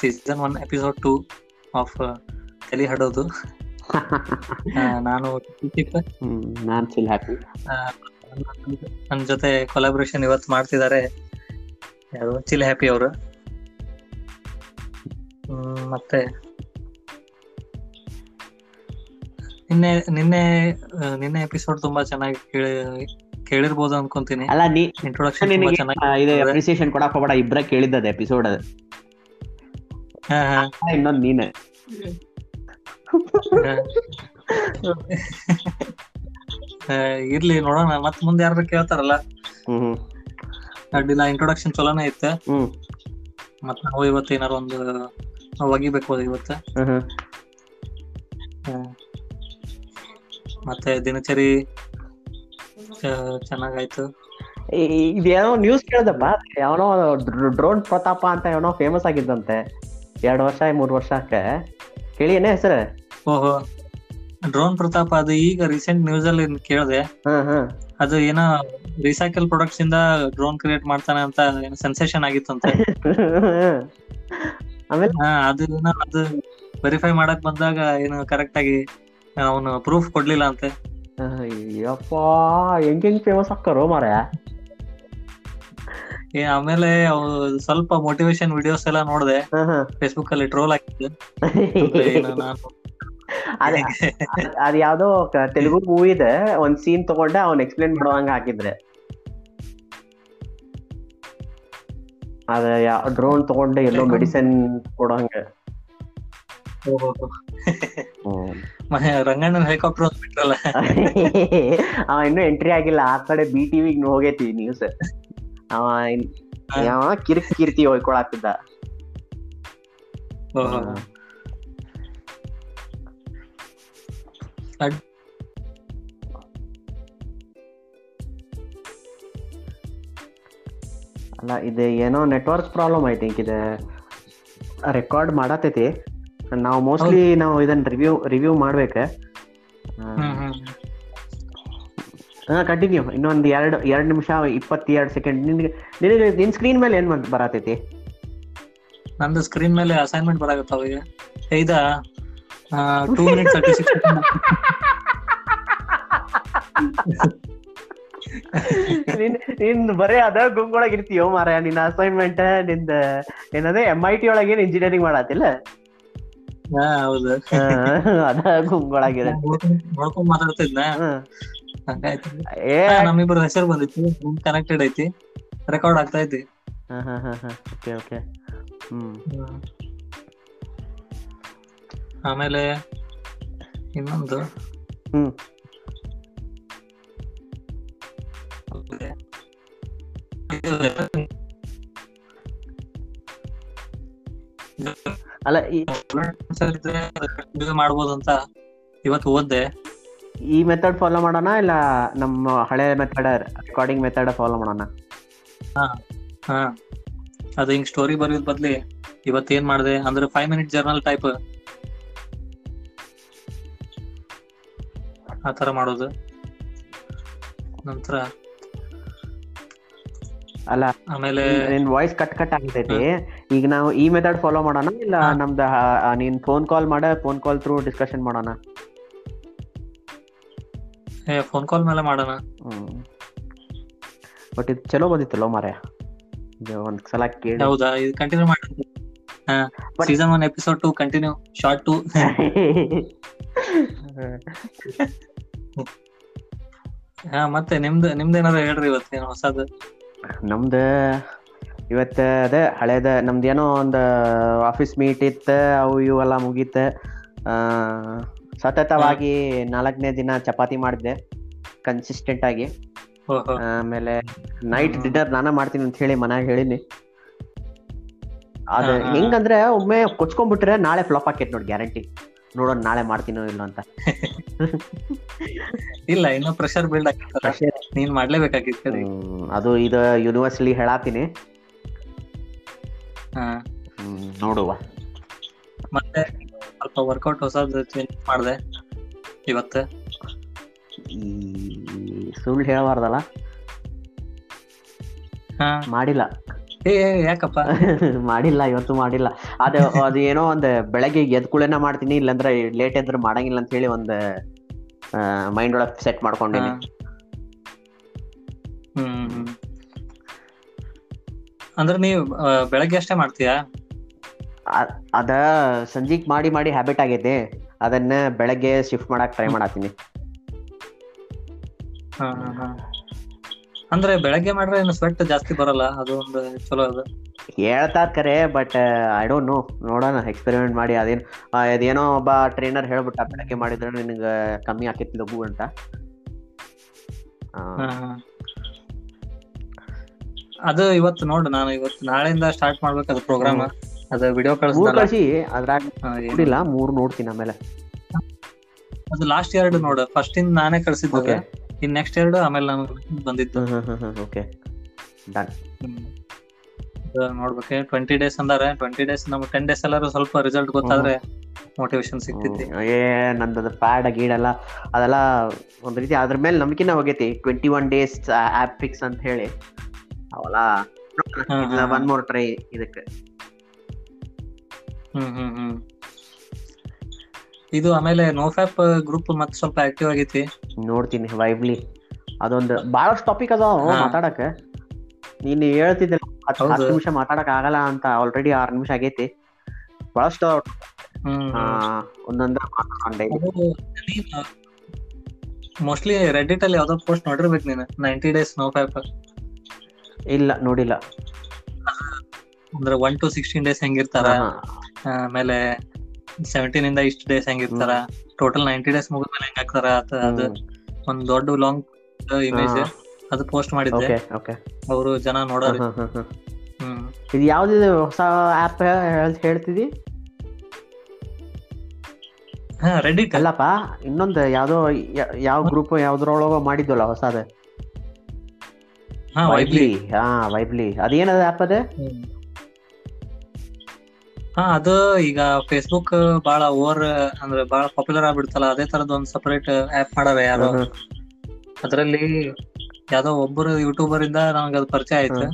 Season one episode two of ತಲೆ ಹಡೋದು ನಾನು ನಾನ್ ಫುಲ್ ಹ್ಯಾಪಿ ನನ್ನ ಜೊತೆ ಕೊಲಾಬ್ರೇಷನ್ ಇವತ್ತು ಮಾಡ್ತಿದ್ದಾರೆ. ಯಾರು? ಚಿಲ್ ಹ್ಯಾಪಿ ಅವರು. ಮತ್ತೆ? ನಿನ್ನೆ ನಿನ್ನೆ ನಿನ್ನೆ ಎಪಿಸೋಡ್ ತುಂಬಾ ಚೆನ್ನಾಗಿ ಕೇಳಿ ಕೇಳಿರ್ಬೋದು ಅನ್ಕೊಂತೀನಿ. ಅಲ್ಲ ನೀ ಇಂಟ್ರೊಡಕ್ಷನ್ ತುಂಬಾ ನಿನಗೆ ಚೆನ್ನಾಗಿ ಇದೆ ಅಪ್ರಿಸಿಯೇಷನ್ ಕೊಡಕ್ ಹೋಗ್ಬೇಡ ಇಬ್ರ ಕೇಳಿದ್ದದ ಎಪಿಸೋಡ್ ಅದು. ಇನ್ನೊಂದ್ ನೀನೆ. ಇರ್ಲಿ ನೋಡೋಣ ಮತ್ ಮುಂದೆ ಯಾರು ಕೇಳ್ತಾರಲ್ಲ? ಅಡ್ಡಿಲ್ಲ ಇಂಟ್ರೊಡಕ್ಷನ್ ಚಲೋನೇ ಇತ್ತು ಹ್ಮ್. ಮತ್ ನಾವು ಇವತ್ತು ಏನಾರ ಒಂದು ಒಗಿಬೇಕು ಇವತ್ತು. ಮತ್ತೆ ದಿನಚರಿ ಚೆನ್ನಾಗಾಯ್ತು. ಇದೇನೋ ನ್ಯೂಸ್ ಕೇಳ್ದಪ್ಪ ಯಾವನೋ ಡ್ರೋನ್ ಪ್ರತಾಪ ಅಂತ ಏನೋ ಫೇಮಸ್ ಆಗಿದ್ದಂತೆ. ಎರಡ್ ವರ್ಷ ಮೂರ್ ವರ್ಷಕ್ಕೆ. ಕೇಳಿಯೇನೆ ಹೆಸರು? ಓಹೋ ಡ್ರೋನ್ ಪ್ರತಾಪ್ ಅದು ಈಗ ರೀಸೆಂಟ್ ನ್ಯೂಸ್ ಅಲ್ಲಿ ಕೇಳಿದೆ. ಅದು ಏನೋ ರಿಸೈಕಲ್ ಪ್ರಾಡಕ್ಟ್ಸ್ ಇಂದ ಡ್ರೋನ್ ಕ್ರಿಯೇಟ್ ಮಾಡ್ತಾನೆ ಅಂತ ಸೆನ್ಸೇಷನ್ ಅಂತ. ಆಮೇಲೆ? ಅದು ಏನೋ ಅದು ವೆರಿಫೈ ಮಾಡಕ್ ಬಂದಾಗ ಏನು ಕರೆಕ್ಟ್ ಆಗಿ ಅವನು ಪ್ರೂಫ್ ಕೊಡ್ಲಿಲ್ಲ ಅಂತೆ. ಅಯ್ಯಪ್ಪ ಹೆಂಗ್ ಹೆಂಗ್ ಫೇಮಸ್ ಆಗ್ತಾರೋ ಮಾರ ಏ, ಆಮೇಲೆ ಸ್ವಲ್ಪ ಮೋಟಿವೇಶನ್ ವಿಡಿಯೋಸ್ ಎಲ್ಲ ನೋಡಿದೆ. ಫೇಸ್ಬುಕ್ ಅಲ್ಲಿ ಟ್ರೋಲ್ ಆಗಿದ್ದು ಅದ ಅದ್ ಯಾವ್ದೋ ತೆಲುಗು ಮೂವಿ ಇದೆ ಒಂದ್ ಸೀನ್ ತಗೊಂಡೆ ಅವ್ನ್ ಎಕ್ಸ್ಪ್ಲೇನ್ ಮಾಡುವಂಗ ಹಾಕಿದ್ರೆ. ಅದ ಡ್ರೋನ್ ತಗೊಂಡೆ ಎಲ್ಲೋ ಮೆಡಿಸಿನ್ ಕೊಡೋಂಗ. ರಂಗಣ್ಣನ ಹೆಲಿಕಾಪ್ಟರ್ ಬಿಟ್ರಲ್ಲ. ಅವ ಇನ್ನೂ ಎಂಟ್ರಿ ಆಗಿಲ್ಲ ಆ ಕಡೆ ಬಿ ಟಿವಿಗ್ ಹೋಗೈತಿ ನ್ಯೂಸ್ ಅವ ಯಾವ ಕಿರಿಕ್ ಕೀರ್ತಿ. ಅಡ್- ಅಲ್ಲ ಇದು ಏನೋ ನೆಟ್ವರ್ಕ್ ಪ್ರಾಬ್ಲಮ್ ಐ ಥಿಂಕ್ ಇದೆ. ರೆಕಾರ್ಡ್ ಮಾಡತೈತಿ. ನಾವು ಮೋಸ್ಟ್ಲಿ ನಾವು ಇದನ್ನ ರಿವ್ಯೂ ರಿವ್ಯೂ ಮಾಡ್ಬೇಕ. ಹಾ ಕಂಟಿನ್ಯೂ ಇನ್ನೊಂದು ಎರಡು ಎರಡು ನಿಮಿಷ ಇಪ್ಪತ್ತೆರಡು ಸೆಕೆಂಡ್ ನಿನ್ಗೆ ನಿನಗೆ ನಿನ್ ಸ್ಕ್ರೀನ್ ಮೇಲೆ ಏನ್ ಬಂದ್- ಬರತೈತಿ? ನಂದು ಸ್ಕ್ರೀನ್ ಮೇಲೆ ಅಸೈನ್ಮೆಂಟ್ ಬರಾಗತ್ತ ಈಗ ಐದ? ಟೂ ಮಿನಿಟ್ ತರ್ಟಿ ಸಿಕ್ಸ್ ನಿನ್ ಬರೇ ಅದ ಗುಂಗೊಳಗ ಇರ್ತೀಯೋ ಮಾರ ನಿನ್ನ ಅಸೈನ್ಮೆಂಟ್ನಿಂದ ಏನದೇ ಎಂ ಐ ಟಿ ಒಳಗೇನ್ ಇಂಜಿನಿಯರಿಂಗ್ ಮಾಡತ್ತಿಲ್ಲ ಹಾ ಹೌದು. ಅದ ಗುಂಗೊಳಗಿರ ನೋಡ್ಕೊಂಡ್ ಮಾತಾಡ್ತಿದ್ನ? ಹಂಗಾಯ್ತು. ನಮ್ಮಿಬ್ಬರ ಹೆಸರು ಬಂದಿತ್ತು. ಕನೆಕ್ಟೆಡ್ ಐತಿ. ರೆಕಾರ್ಡ್ ಆಗ್ತಾ ಐತಿ ಹಾ ಹಾ ಹಾ ಹಾ. ಓಕೆ ಓಕೆ ಆಮೇಲೆ ಇನ್ನೊಂದು. ಹ್ಮ್. ಅಲ್ಲ ಈ ಇದು ಮಾಡ್ಬೋದು ಅಂತ ಇವತ್ತು ಓದ್ದೆ. ಈ ಮೆಥಡ್ ಫಾಲೋ ಮಾಡೋಣ ಇಲ್ಲ ನಮ್ಮ ಹಳೆ ಮೆಥಡ್ ರೆಕಾರ್ಡಿಂಗ್ ಮೆಥಡ್ ಫಾಲೋ ಮಾಡೋಣ? ಹಾ ಅದು ಹಿಂಗ್ ಸ್ಟೋರಿ ಬರೆಯೋದ್ ಬದ್ಲಿ ಇವತ್ತು ಏನ್ ಮಾಡ್ದೆ ಅಂದ್ರೆ ಫೈವ್ ಮಿನಿಟ್ ಜರ್ನಲ್ ಟೈಪ್ ಆ ತರ ಮಾಡೋದು. ನಂತರ ಅಲ್ಲ ಆಮೇಲೆ ನಿನ್ ವಾಯ್ಸ್ ಕಟ್ ಕಟ್ ಆಗ್ತೈತಿ. ಈಗ ನಾವು ಈ ಮೆಥಡ್ ಫಾಲೋ ಮಾಡೋಣ ಇಲ್ಲ ನಮ್ದು ನಮ್ದ ನೀನ್ ಫೋನ್ ಕಾಲ್ ಮಾಡ ಫೋನ್ ಕಾಲ್ ಥ್ರೂ ಡಿಸ್ಕಷನ್ ಮಾಡೋಣ? ಫೋನ್ ಕಾಲ್ ಮೇಲೆ ಮಾಡೋಣ. ಬಟ್ ಇದು ಚಲೋ ಬಂದಿತ್ತಲ್ಲೋ ಮಾರ್ಯ ಒಂದ್ ಸಲ ಕೇಳಿ. ಹೌದಾ? ಇದು ಕಂಟಿನ್ಯೂ ಮಾಡಿ. ಹಾ But- season one episode two continue short to ಹಾ ಮತ್ತೆ ನಿಮ್ದು ನಿಮ್ದು ಏನಾದ್ರು ಹೇಳ್ರಿ ಇವತ್ತೇನು ಹೊಸದು? ನಮ್ದು ಇವತ್ತ ಅದೇ ಹಳೇದ ನಮ್ದೇನೋ ಒಂದು ಆಫೀಸ್ ಮೀಟ್ ಇತ್ತ ಅವು ಇವೆಲ್ಲ ಮುಗೀತ. ಸತತವಾಗಿ ನಾಲ್ಕನೇ ದಿನ ಚಪಾತಿ ಮಾಡಿದ್ದೆ ಕನ್ಸಿಸ್ಟೆಂಟ್ ಆಗಿ. ಆಮೇಲೆ ನೈಟ್ ಡಿನ್ನರ್ ನಾನ ಮಾಡ್ತೀನಿ ಅಂತ ಹೇಳಿ ಮನ್ಯಾಗ ಹೇಳಿನಿ ಅದು. ಹೆಂಗಂದ್ರೆ ಒಮ್ಮೆ ಕೊಚ್ಕೊಂಡ್ಬಿಟ್ರೆ ನಾಳೆ ಫ್ಲಾಪ್ ಆಕೈತಿ ನೋಡಿ ಗ್ಯಾರಂಟಿ ನೋಡೋಣ ನಾಳೆ ಮಾಡ್ತೀನೋ ಇಲ್ಲ ಅಂತ. ಇಲ್ಲ ಇನ್ನು ಪ್ರೆಷರ್ ಬಿಲ್ಡ್ ನೀನ್ ಮಾಡ್ಲೇಬೇಕಾಗಿತ್ತು ಅದು ಇದು ಯೂನಿವರ್ಸಲಿ ಹೇಳಾತೀನಿ. ನೋಡುವ. ಮತ್ತೆ ಸ್ವಲ್ಪ ವರ್ಕೌಟ್ ಹೊಸದು ಮಾಡಿದೆ ಇವತ್ತು. ಸುಳ್ಳು ಹೇಳಬಾರ್ದಲ್ಲ? ಮಾಡಿಲ್ಲ. ಏ ಯಾಕಪ್ಪ? ಮಾಡಿಲ್ಲ ಇವತ್ತು ಮಾಡಿಲ್ಲ. ಅದು ಅದು ಏನೋ ಒಂದು ಬೆಳಗ್ಗೆ ಎದ್ ಕೂಡಲೇನ ಮಾಡ್ತೀನಿ ಇಲ್ಲಾಂದ್ರೆ ಲೇಟ್ ಎದ್ರೆ ಮಾಡಂಗಿಲ್ಲ ಅಂತ ಹೇಳಿ ಒಂದು ಮೈಂಡ್ ಒಳಗೆ ಸೆಟ್ ಮಾಡ್ಕೊಂಡಿನಿ. ಅಂದ್ರೆ ನೀವು ಬೆಳಗ್ಗೆ ಅಷ್ಟೇ ಮಾಡ್ತೀಯಾ? ಅದ ಸಂಜೀಕ್ ಮಾಡಿ ಮಾಡಿ ಹ್ಯಾಬಿಟ್ ಆಗೈತಿ. ಅದನ್ನ ಬೆಳಗ್ಗೆ ಶಿಫ್ಟ್ ಮಾಡಕ್ ಟ್ರೈ ಮಾಡತ್ತೀನಿ. ಅಂದ್ರೆ ಬೆಳಗ್ಗೆ ಮಾಡ್ರೆ ಏನು ಸ್ವೆಟ್ ಜಾಸ್ತಿ ಬರಲ್ಲ? ಅದು ಒಂದು ಚಲೋ ಅದು. ಹೇಳ್ತಾರ ಕರೆ ಬಟ್ ಐ ಡೋಂಟ್ ನೋ ನೋಡೋಣ ಎಕ್ಸ್ಪೆರಿಮೆಂಟ್ ಮಾಡಿ ಅದೇನ್ ಅದೇನೋ ಒಬ್ಬ ಟ್ರೈನರ್ ಹೇಳ್ಬಿಟ್ಟ ಬೆಳಗ್ಗೆ ಮಾಡಿದ್ರೆ ನಿಮಗೆ ಕಮ್ಮಿ ಆಕೈತಿ ಲಘು ಅಂತ. ಅದು ಇವತ್ತು ನೋಡು ನಾನು ಇವತ್ತು ನಾಳೆಯಿಂದ ಸ್ಟಾರ್ಟ್ ಮಾಡ್ಬೇಕು ಅದು ಪ್ರೋಗ್ರಾಮ್ ಅದು ವಿಡಿಯೋ ಕಳಿಸಿ ಅದ್ರಾಗ ನೋಡಿಲ್ಲ ಮೂರ್ ನೋಡ್ತೀನಿ ಆಮೇಲೆ. ಅದು ಲಾಸ್ಟ್ ಎರಡು ನೋಡು ಫಸ್ಟ್ ಇಂದ ನಾನೇ ಕಳಿಸಿದ್ದೆ ಇನ್ ನೆಕ್ಸ್ಟ್ ಎರಡು ಆಮೇಲೆ ನಾನು ಬಂದಿದ್ದು. Okay done. ಅದು ನೋಡ್ಬೇಕು ಟ್ವೆಂಟಿ ಡೇಸ್ ಅಂದಾರೆ ಟ್ವೆಂಟಿ ಡೇಸ್ ನಮ್ಗೆ ಟೆನ್ ಡೇಸ್ ಎಲ್ಲಾರು ಸ್ವಲ್ಪ ರಿಸಲ್ಟ್ ಗೊತ್ತಾದ್ರೆ ಮೋಟಿವೇಶನ್ ಸಿಗ್ತೈತಿ ಏ ನಂದದ ಪ್ಯಾಡ್ ಗೀಡೆಲ್ಲ ಅದೆಲ್ಲ ಒಂದ್ ರೀತಿ ಅದ್ರ ಮೇಲೆ ನಂಬಿಕೆನ ಹೋಗೈತಿ. Twenty one days app fix ಅಂತ ಹೇಳಿ. ಅವಲ್ಲ. ಒನ್ ಮೋರ್ ಟ್ರೈ ಇದಕ್ಕೆ. ಹ್ಮ್ ಹ್ಮ್ ಹ್ಮ್. ಇದು ಆಮೇಲೆ ನೋಫ್ಯಾಪ್ ಗ್ರೂಪ್ ಮತ್ತೆ ಸ್ವಲ್ಪ ಆಕ್ಟಿವ್ ಆಗೈತಿ. ನೋಡ್ತೀನಿ ವೈಬ್ಲಿ ಅದೊಂದು ಬಹಳಷ್ಟು ಟಾಪಿಕ್ ಅದಾವ ಮಾತಾಡಕ್ಕೆ. ಮಾತಾಡಕ ನೀನ್ ಹೇಳ್ತಿದ್ದೆ ಹತ್ತು ನಿಮಿಷ ಮಾತಾಡಕ್ ಆಗಲ್ಲ ಅಂತ ಆಲ್ರೆಡಿ ಆರ್ ನಿಮಿಷ ಆಗೈತಿ. ಬಹಳಷ್ಟು ಹ್ಮ್ ಆ, ಒಂದೊಂದ ಮಾತಾಡ್ಕೊಂಡೆ ಮೋಸ್ಟ್ಲಿ ರೆಡಿಟ್ ಅಲ್ಲಿ ಯಾವ್ದೋ ಪೋಸ್ಟ್ ನೋಡಿರ್ಬೇಕು ನೀನು ನೈಂಟಿ ಡೇಸ್ ನೋ ನೋಫ್ಯಾಪ್ ಇಲ್ಲ ನೋಡಿಲ್ಲ. ಅಂದ್ರೆ ಒನ್ ಟು ಸಿಕ್ಸ್ಟೀನ್ ಡೇಸ್ ಹೆಂಗಿರ್ತಾರ. ಆಮೇಲೆ ಸೆವೆಂಟೀನ್ ಇಂದ ಇಷ್ಟು ಡೇಸ್ ಹೆಂಗಿರ್ತಾರ ಟೋಟಲ್ ನೈಂಟಿ ಡೇಸ್ ಮುಗಿದ್ಮೇಲೆ ಹೆಂಗ್ ಆಗ್ತಾರ ಅದ-. ಒಂದ್ ದೊಡ್ಡ ಲಾಂಗ್ ಇಮೇಜ್. ಅದು ಪೋಸ್ಟ್ ಮಾಡಿದ್ದೆ ಅವರು ಜನ ನೋಡೋರು. ಇದು ಯಾವ್ದಿದೆ ಹೊಸ ಆಪ್ ಹೇಳ್ತಿದಿ? ಹಾ ರೆಡಿಟ್ ಅಲ್ಲಪ್ಪ ಇನ್ನೊಂದು ಯಾವ್ದೋ ಯಾವ ಗ್ರೂಪ್ ಯಾವ್ದ್ರೊಳಗ ಮಾಡಿದ್ವಲ್ಲ ಹೊಸದ? ಹಾ ವೈಬ್ಲಿ ಹಾ ವೈಬ್ಲಿ ಅದೇನದ ಆಪ್ ಅದ? ಹಾ ಅದು ಈಗ ಫೇಸ್ಬುಕ್ ಬಾಳ ಓವರ್ ಅಂದ್ರೆ ಬಾಳ ಪಾಪ್ಯುಲರ್ ಆಗ್ಬಿಡ್ತಲ್ಲ ಅದೇ ತರದ್ ಒಂದ್ ಸಪರೇಟ್ ಆಪ್ ಮಾಡಾರ ಯಾರೋ. ಅದ್ರಲ್ಲಿ ಯಾವ್ದೋ ಒಬ್ಬರು ಯೂಟ್ಯೂಬರ್ ಇಂದ ನನಗೆ ಅದು ಪರಿಚಯ ಆಯ್ತು.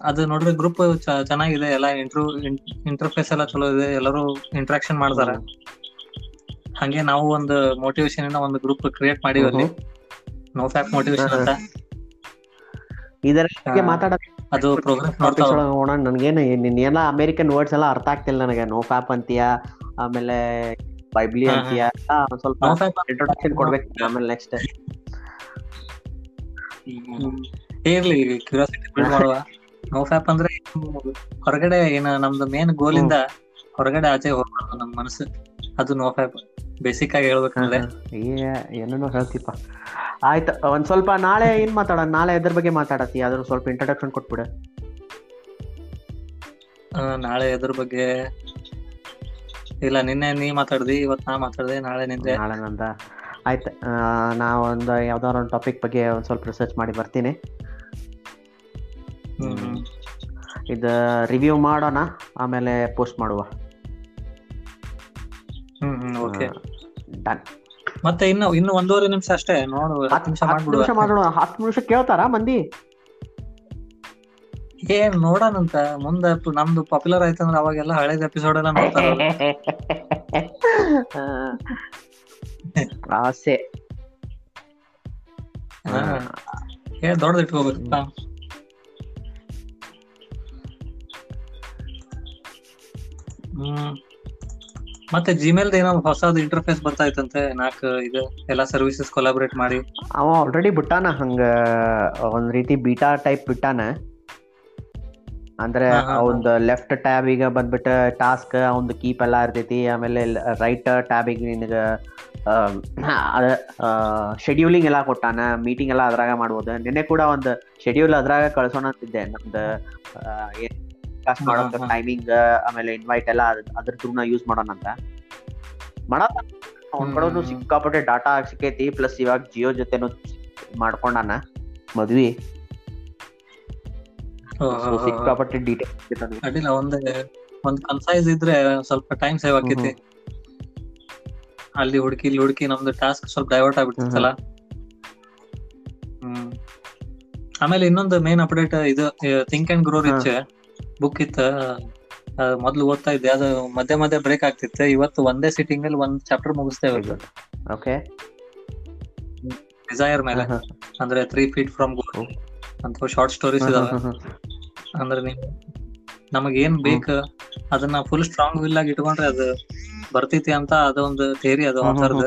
ಅದು ನೋಡ್ರಿ ಗ್ರೂಪ್ ಚೆನ್ನಾಗಿದೆ ಎಲ್ಲ ಇಂಟ್ರೂ ಇಂಟರ್ಫೇಸ್ ಎಲ್ಲ ಚಲೋ ಇದೆ ಎಲ್ಲರೂ ಇಂಟ್ರಾಕ್ಷನ್ ಮಾಡ್ತಾರ. ಹಂಗೆ ನಾವು ಒಂದು ಮೋಟಿವೇಶನ್ ಇಂದ ಒಂದು ಗ್ರೂಪ್ ಕ್ರಿಯೇಟ್ ಮಾಡಿವಲ್ಲಿ ನೋ ಫ್ಯಾಪ್ ಮೋಟಿವೇಶನ್ ಅಂತ. ಇದರ ಬಗ್ಗೆ ಹಾ. ಮಾತಾಡ ಅದು ಹೋಗೋಣ. ನನ್ಗೇನು ನಿನ್ ಎಲ್ಲ ಅಮೇರಿಕನ್ ವರ್ಡ್ಸ್ ಎಲ್ಲ ಅರ್ಥ ಆಗ್ತಿಲ್ಲ ನನಗೆ. ನೋ ಫ್ಯಾಪ್ ಅಂತೀಯ ಆಮೇಲೆ ಬೈಬ್ಲಿ. ಅಂತೀಯ ಒಂದ್ ಸ್ವಲ್ಪ ಇಂಟ್ರೊಡಕ್ಷನ್ ಕೊಡ್ಬೇಕು ಆಮೇಲೆ ನೆಕ್ಸ್ಟ್ ಇರ್ಲಿ ಕ್ಯೂರಿಯಾಸಿಟಿ ಬಿಲ್ಡ್ ಮಾಡುವ. ನೋ ಫ್ಯಾಪ್ ಅಂದ್ರೆ ಹೊರಗಡೆ ಏನ ನಮ್ದು ಮೇನ್ ಗೋಲ್ ಇಂದ ಹೊರಗಡೆ ಆಚೆ ಹೋಗ್ಬಾರ್ದು ನಮ್ ಮನಸ್ಸು. ಅದು ನೋ ಫ್ಯಾಪ್ ಬೇಸಿಕ್ ಆಗಿ ಹೇಳ್ಬೇಕಂದ್ರೆ ಏನೇನೋ ಹೇಳ್ತಿಪ್ಪ ಆಯ್ತು ಒಂದ್ ಸ್ವಲ್ಪ ನಾಳೆ ಏನ್ ಮಾತಾಡೋಣ? ನಾಳೆ ಇದ್ರ ಬಗ್ಗೆ ಮಾತಾಡತಿ ಅದ್ರ ಸ್ವಲ್ಪ ಇಂಟ್ರಡಕ್ಷನ್ ಕೊಟ್ಬಿಡು ನಾಳೆ ಅದ್ರ ಬಗ್ಗೆ? ಇಲ್ಲ ನಿನ್ನೆ ನೀ ಮಾತಾಡ್ದಿ ಇವತ್ ನಾ ಮಾತಾಡ್ದೆ ನಾಳೆ ನಿಂದೆ. ನಾಳೆ ನಂದ. ಆಯ್ತು ನಾ ಒಂದು ಯಾವ್ದಾರ ಒಂದು ಟಾಪಿಕ್ ಬಗ್ಗೆ ಒಂದು ಸ್ವಲ್ಪ ರಿಸರ್ಚ್ ಮಾಡಿ ಬರ್ತೀನಿ. ಇದು ರಿವ್ಯೂ ಮಾಡೋಣ ಆಮೇಲೆ ಪೋಸ್ಟ್ ಮಾಡುವ. ಹ್ಞೂ ಹ್ಮ್ ಓಕೆ. ಡನ್ ಮತ್ತೆ ಇನ್ನು ಇನ್ನು ಒಂದೂವರೆ ನಿಮಿಷ ಅಷ್ಟೇ ನೋಡು ಹತ್ತು ನಿಮಿಷ ನಿಮಿಷ ಮಾಡೋಣ. ಹತ್ತು ನಿಮಿಷ ಕೇಳ್ತಾರ ಮಂದಿ? ಏನ್ ನೋಡೋಣಂತ ಮುಂದೆ ನಮ್ದು ಪಾಪ್ಯುಲರ್ ಆಯ್ತಂದ್ರ ಅವಾಗೆಲ್ಲ ಹಳೇದ ಎಪಿಸೋಡ್ ಎಲ್ಲ ನೋಡ್ತಾರ. ಆಸೆ. ದೊಡ್ಡದ್ ಇಟ್ಕೋಬೇಕು ಹ್ಮ್. ಮತ್ತೆ ಜಿಮೇಲ್ ಏನೋ ಹೊಸದ ಇಂಟರ್ಫೇಸ್ ಬರ್ತಾ ಇತ್ತಂತೆ ನಾಲ್ಕು ಇದು ಎಲ್ಲಾ ಸರ್ವಿಸಸ್ ಕೊಲಾಬರೇಟ್ ಮಾಡಿ. ಅವ ಆಲ್ರೆಡಿ ಬಿಟ್ಟಾನ ಹಂಗ ಒಂದ್ ರೀತಿ ಬೀಟಾ ಟೈಪ್ ಬಿಟ್ಟಾನ. ಅಂದ್ರೆ. ಅವಂದ್ ಲೆಫ್ಟ್ ಟ್ಯಾಬ್ ಈಗ ಬಂದ್ಬಿಟ್ಟು ಟಾಸ್ಕ್ ಅವಂದ್ ಕೀಪ್ ಎಲ್ಲಾ ಇರ್ತೈತಿ. ಆಮೇಲೆ ರೈಟ್ ಟ್ಯಾಬಿಗ್ ನಿನಗ ಶೆಡ್ಯೂಲಿಂಗ್ ಎಲ್ಲಾ ಕೊಟ್ಟಾನ ಮೀಟಿಂಗ್ ಎಲ್ಲಾ ಅದ್ರಾಗ ಮಾಡ್ಬೋದು. ನಿನ್ನೆ ಕೂಡ ಒಂದು ಶೆಡ್ಯೂಲ್ ಅದ್ರಾಗ ಕಳ್ಸೋಣ ಅಂತಿದ್ದೆ. ನಮ್ದು ಏನ್ ಕ್ಲಾಸ್ ಮಾಡೋ ಟೈಮಿಂಗ್ ಆಮೇಲೆ ಇನ್ವೈಟ್ ಎಲ್ಲ ಅದ್ರ ಥ್ರೂನ ಯೂಸ್ ಮಾಡೋಣ ಅಂತ. ಮಾಡತ್ತ ಅವ್ನ ಕಡೆನು ಸಿಕ್ಕಾಪಟ್ಟೆ ಡಾಟಾ ಸಿಕ್ಕೈತಿ ಪ್ಲಸ್ ಇವಾಗ ಜಿಯೋ ಜೊತೆನು ಮಾಡ್ಕೊಂಡಾನ ಮದ್ವಿ. ಸಿಕ್ಕಾಪಟ್ಟೆ ಡೀಟೇಲ್ ಅಡ್ಡಿಲ್ಲ ಒಂದ್ ಒಂದ್ ಕನ್ಸೈಸ್ ಇದ್ರೆ ಸ್ವಲ್ಪ ಟೈಮ್ ಸೇವ್ ಆಕೈತಿ. ಅಲ್ಲಿ ಹುಡುಕಿ ಇಲ್ಲಿ ಹುಡುಕಿ ನಮ್ದು ಟಾಸ್ಕ್ ಸ್ವಲ್ಪ ಡೈವರ್ಟ್ ಆಗ್ಬಿಡ್ತಲ್ಲ ಆಮೇಲೆ ಇನ್ನೊಂದು ಮೇನ್ ಅಪ್ಡೇಟ್ ಇದು Think and Grow Rich book ಇತ್ತ. ಮೊದ್ಲು ಓದ್ತಾ ಇದ್ದೆ. ಅದು ಮಧ್ಯೆ ಮಧ್ಯೆ ಬ್ರೇಕ್ ಆಗ್ತಿತ್ತು. ಇವತ್ತು ಒಂದೇ ಸಿಟಿಂಗ್ ಅಲ್ಲಿ ಒಂದ್ ಚಾಪ್ಟರ್ ಮುಗಿಸ್ತೇವೆ ಓಕೆ ಡಿಸೈರ್ ಮೇಲೆ. ಅಂದ್ರೆ ತ್ರೀ ಫೀಟ್ ಫ್ರಮ್ ಗೋಲ್. ಅಂತ ಶಾರ್ಟ್ ಸ್ಟೋರೀಸ್ ಇದಾವೆ. ಅಂದ್ರೆ ನೀವು ನಮಗ್ ಏನ್ ಬೇಕ ಅದನ್ನ ಫುಲ್ ಸ್ಟ್ರಾಂಗ್ ವಿಲ್ ಆಗಿ ಇಟ್ಕೊಂಡ್ರೆ ಅದು ಬರ್ತೈತಿ ಅಂತ ಅದೊಂದು ಥೇರಿ ಅದು ಆಥರ್ದ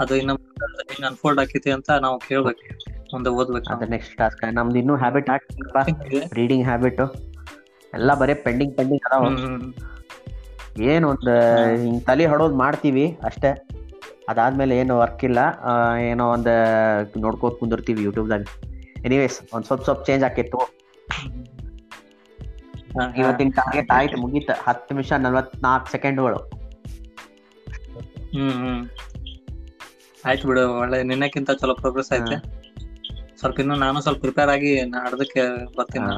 ಅದು ಇನ್ನ ಹಿಂಗ್ ಅನ್ಫೋಲ್ಡ್ ಆಕೈತಿ ಅಂತ ನಾವು ಕೇಳ್ಬೇಕು. ಮುಂದೆ ಓದ್ಬೇಕು. ಅದ ನೆಕ್ಸ್ಟ್ ಟಾಸ್ಕ್ ನಮ್ದು ಇನ್ನೂ ಹ್ಯಾಬಿಟ್ ರೀಡಿಂಗ್ ಹ್ಯಾಬಿಟ್ ಎಲ್ಲ ಬರೀ ಪೆಂಡಿಂಗ್ ಪೆಂಡಿಂಗ್ ಅದಾವ. ಏನ್ ಒಂದ್ ಹಿಂಗ್ ತಲೆ ಹೊಡೋದ್ ಮಾಡ್ತೀವಿ ಅಷ್ಟೇ. ಅದಾದ್ಮೇಲೆ ಏನು ವರ್ಕ್ ಇಲ್ಲ. ಏನೋ ಒಂದು ನೋಡ್ಕೋತ ಕುಂದಿರ್ತೀವಿ ಯೂಟ್ಯೂಬ್ದಾಗ ಎನಿವೇಸ್ ಒಂದ್ ಸ್ವಲ್ಪ ಸ್ವಲ್ಪ ಚೇಂಜ್ ಆಕೈತು. ಇವತ್ತಿನ ಟಾರ್ಗೆಟ್ ಆಯ್ತು ಮುಗೀತ. ಹತ್ತು ನಿಮಿಷ ನಲ್ವತ್ನಾಲ್ಕು ಸೆಕೆಂಡ್ಗಳು ಹ್ಮ್ ಆಯ್ತು ಬಿಡು ಒಳ್ಳೆ ನಿನ್ನಕ್ಕಿಂತ ಚಲೋ ಪ್ರೋಗ್ರೆಸ್ ಐತೆ ಸ್ವಲ್ಪ ಇನ್ನು ನಾನು ಸ್ವಲ್ಪ ಪ್ರಿಪೇರ್ ಆಗಿ ನಾಡ್ದಕ್ಕೆ ಬರ್ತೀನಿ.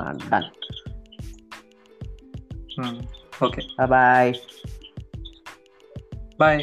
ನಾನು. ಡನ್ ಹ್ಮ್ ಓಕೆ ಬಾಯ್ ಬಾಯ್